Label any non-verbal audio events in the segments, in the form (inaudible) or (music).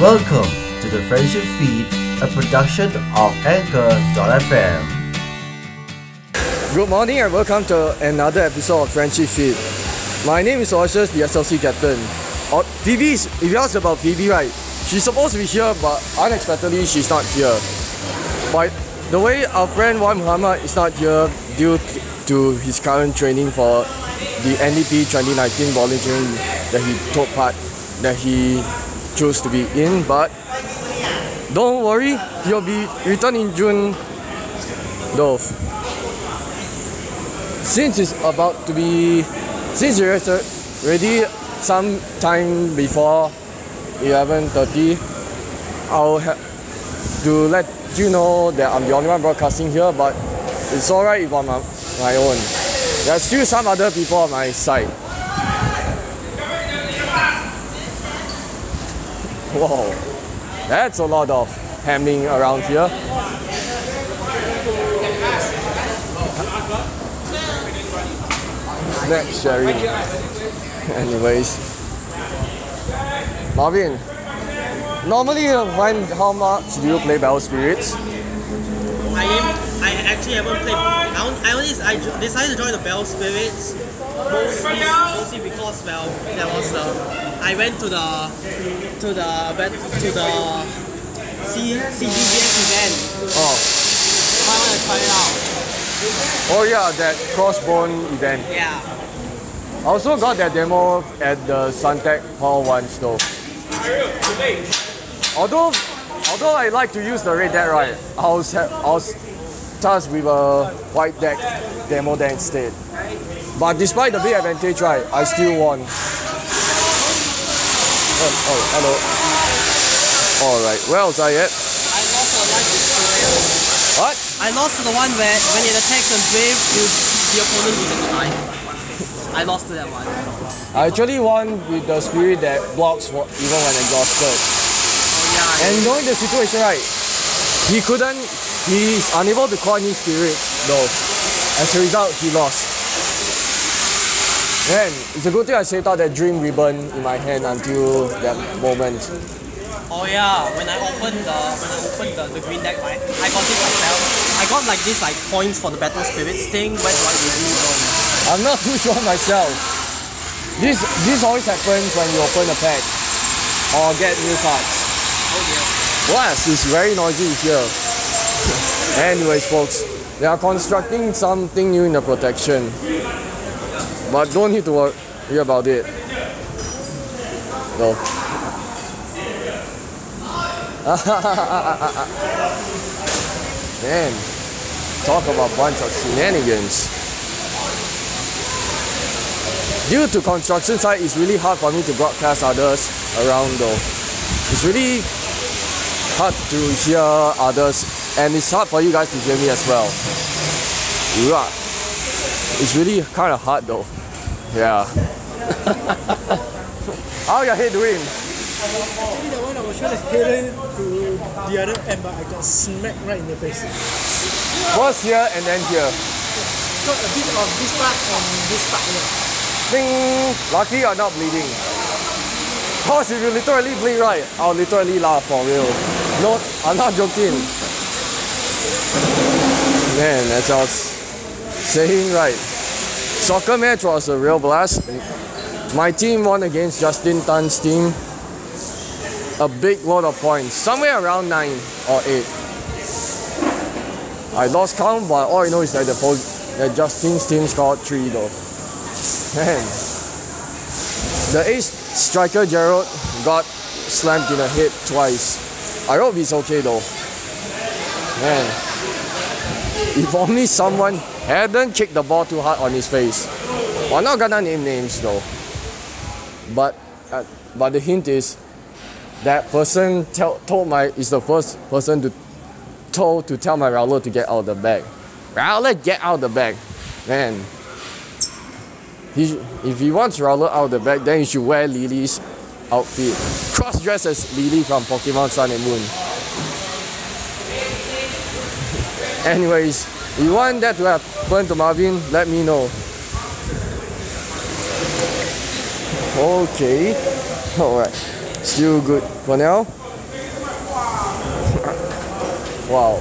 Welcome to the Friendship Feed, a production of Anchor.fm. Good morning and welcome to another episode of Friendship Feed. My name is Aloysius, the SLC captain. Uh, Phoebe, is, if you ask about Phoebe, right, she's supposed to be here, but unexpectedly she's not here. But the way our friend Wan Muhammad is not here due to his current training for the NDP 2019 volunteering that he took part, that he chose to be in, but don't worry, he'll be returned in June though. Since it's about to be since it's already some time before 11.30 I'll have to let you know that I'm the only one broadcasting here but it's alright if I'm on my own. There's still some other people on my side Whoa that's a lot of hamming around here snack sharing. Anyways, Marvin, normally uh, when how much do you play Battle Spirits? I am. I actually haven't played. I, on- I only I decided to join the Battle Spirits mostly, mostly because well there was the I went to the to the to the C, CGBS event. Oh, I want to try it out. oh yeah, that crossbone event. Yeah. I also got that demo at the Suntec Hall once though. Although, although I like to use the red deck, right? I was I was tasked with a white deck demo instead. But despite the big advantage, right, I still won. Oh, oh hello. All right, where was I at? I lost the life destroyer. What? I lost to the one where when it attacks and wave, you, the opponent loses a life. I lost to that one. I actually won with the spirit that blocks even when exhausted. Oh yeah. And knowing the situation, right, he couldn't, he's unable to call any spirit though. As a result, he lost. Man, it's a good thing I saved out that dream ribbon in my hand until that moment. Oh yeah, when I opened the when I opened the, the green deck, right, I got this bell. I got like this like points for the battle spirits thing. Where do I review them? I'm not too sure myself. This this always happens when you open a pack or get new cards. Oh dear. Plus, it's very noisy here. (laughs) Anyways, folks, they are constructing something new in the protection. But don't need to worry about it. No. (laughs) Man, talk about a bunch of shenanigans. Due to construction site, it's really hard for me to broadcast others around though. It's really hard to hear others and it's hard for you guys to hear me as well. Yeah. It's really kind of hot though. Yeah. (laughs) How your head doing? Actually, the one I was trying to head to the other end, but I got smacked right in the face. First here and then here. Got a bit of this part and this part here. Ding! Lucky you're not bleeding. Cause if you literally bleed right, I'll literally laugh for real. No, I'm not joking. Man, I was saying right, soccer match was a real blast. My team won against Justin Tan's team. A big load of points, somewhere around nine or eight. I lost count, but all I know is that the that Justin's team scored three though. Man, the ace striker Gerald got slammed in the head twice. I hope he's okay though. Man, if only someone hadn't kicked the ball too hard on his face. I'm not gonna name names though. But uh, but the hint is that person tell, told my is the first person to told to tell my Rowlet to get out of the bag. Rowlet, get out of the bag, man. He, if he wants Rowlet out of the bag, then he should wear Lillie's outfit. Cross dress as Lillie from Pokemon Sun and Moon. (laughs) Anyways, if you want that to happen to Marvin, let me know. Okay, (laughs) alright, still good for now. (laughs) wow.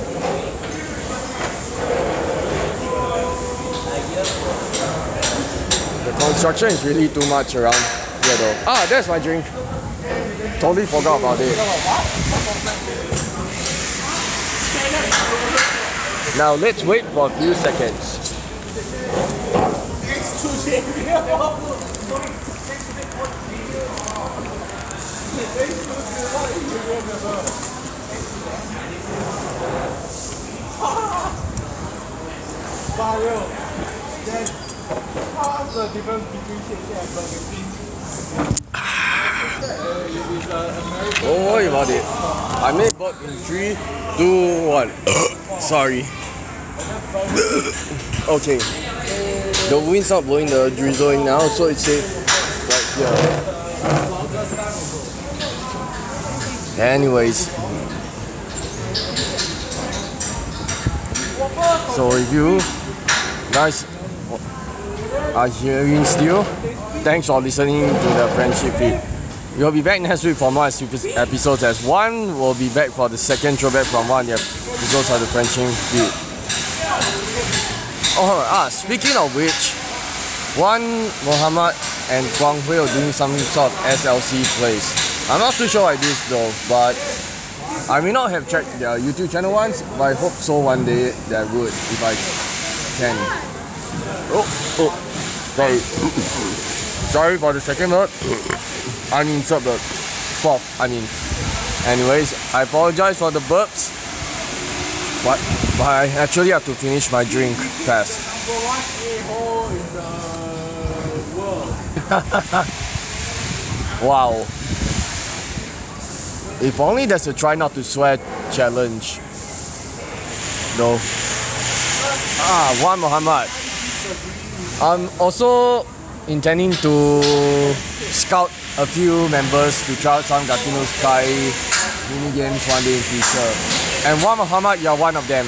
The construction is really too much around here though. Ah, there's my drink. Totally forgot about it. Now let's wait for a few seconds. Don't worry about it. I made burp in three, two, one. (coughs) Sorry. (coughs) okay. The wind's not blowing the drizzling now, so it's safe right here. Anyways. So if you guys are hearing still, thanks for listening to the friendship feed. We'll be back next week for more epi- episodes as one will be back for the second throwback from one episodes of the Friendship Feed. Oh, ah, speaking of which, Wan Muhammad and Guang Hui are doing some sort of SLC plays. I'm not too sure like this though, but I may not have checked their YouTube channel once, but I hope so one day that would if I can. Oh, oh, sorry. (coughs) sorry for the second note. (coughs) I mean, sub burp. Fourth, I mean. Anyways, I apologize for the burps. But, but I actually have to finish my drink fast. Number one a-hole in the world. Wow. If only there's a try not to sweat challenge. No. Ah, Wan Muhammad. I'm also intending to scout a few members to try out some Gatino Sky mini games one day in future. And Wan Muhammad, you're one of them.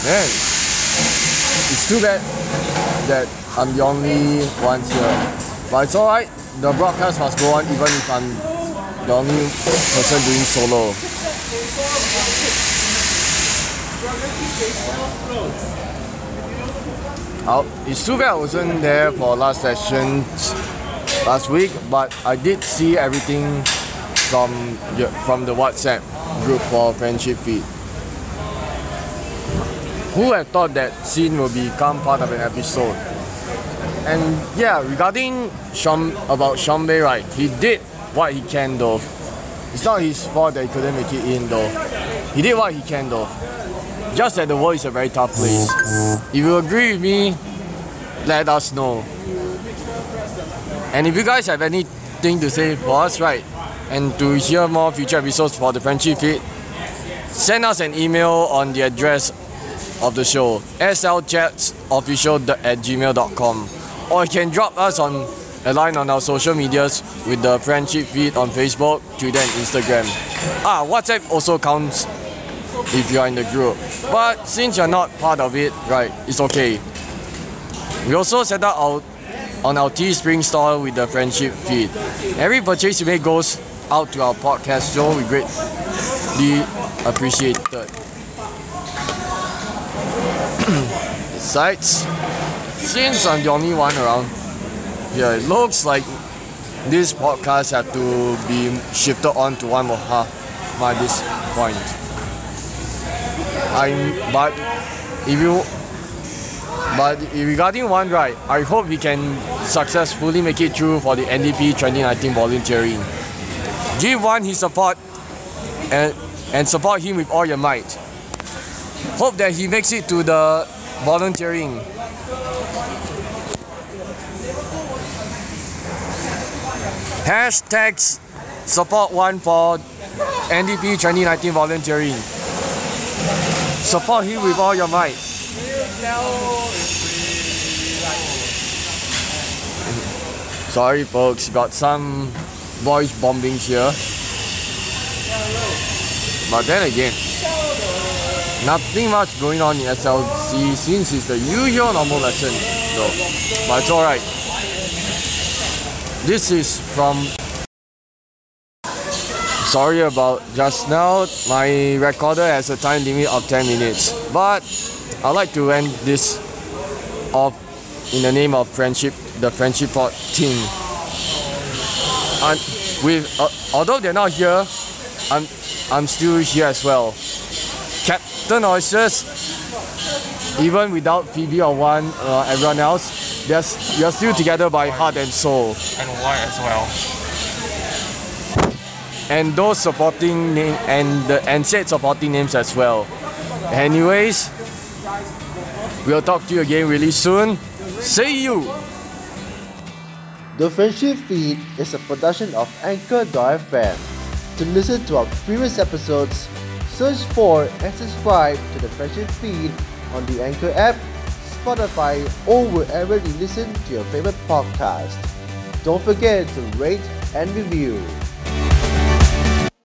Man, it's too bad that I'm the only one here. But it's alright, the broadcast must go on even if I'm the only person doing solo. Oh, it's too bad I wasn't there for last session last week, but I did see everything from the, from the WhatsApp group for friendship feed. Who had thought that scene will become part of an episode? And yeah, regarding Sham about Shambe, right? He did what he can though. It's not his fault that he couldn't make it in though. He did what he can though. Just that the world is a very tough place. If you agree with me, let us know. And if you guys have anything to say for us, right? And to hear more future episodes for the friendship feed, send us an email on the address of the show slchatsofficial at gmail.com or you can drop us on a line on our social medias with the friendship feed on Facebook, Twitter and Instagram. Ah, WhatsApp also counts if you are in the group. But since you're not part of it, right, it's okay. We also set up our on our Teespring store with the friendship feed. Every purchase you make goes out to our podcast show. We greatly appreciate it. Besides, (coughs) since I'm the only one around yeah, it looks like this podcast had to be shifted on to Wan Moha by this point. I'm but if you but regarding Wan right, I hope we can successfully make it through for the NDP 2019 volunteering. Give Wan his support and and support him with all your might. Hope that he makes it to the volunteering. Hashtags support Wan for NDP 2019 volunteering. Support him with all your might. Sorry folks, got some voice bombing here. But then again, nothing much going on in SLC since it's the usual normal lesson though. But it's alright. This is from Sorry about just now. My recorder has a time limit of 10 minutes. But I'd like to end this off in the name of friendship, the Friendship Pod team. And with uh, although they're not here, I'm I'm still here as well. Captain Oysters, even without Phoebe or Wan, uh, everyone else, they're, you're still together by heart and soul. and why as well. and those supporting name and the and said supporting names as well. Anyways, we'll talk to you again really soon. See you. The Friendship Feed is a production of Anchor.fm. To listen to our previous episodes, search for and subscribe to the Friendship Feed on the Anchor app, Spotify, or wherever you listen to your favorite podcast. Don't forget to rate and review.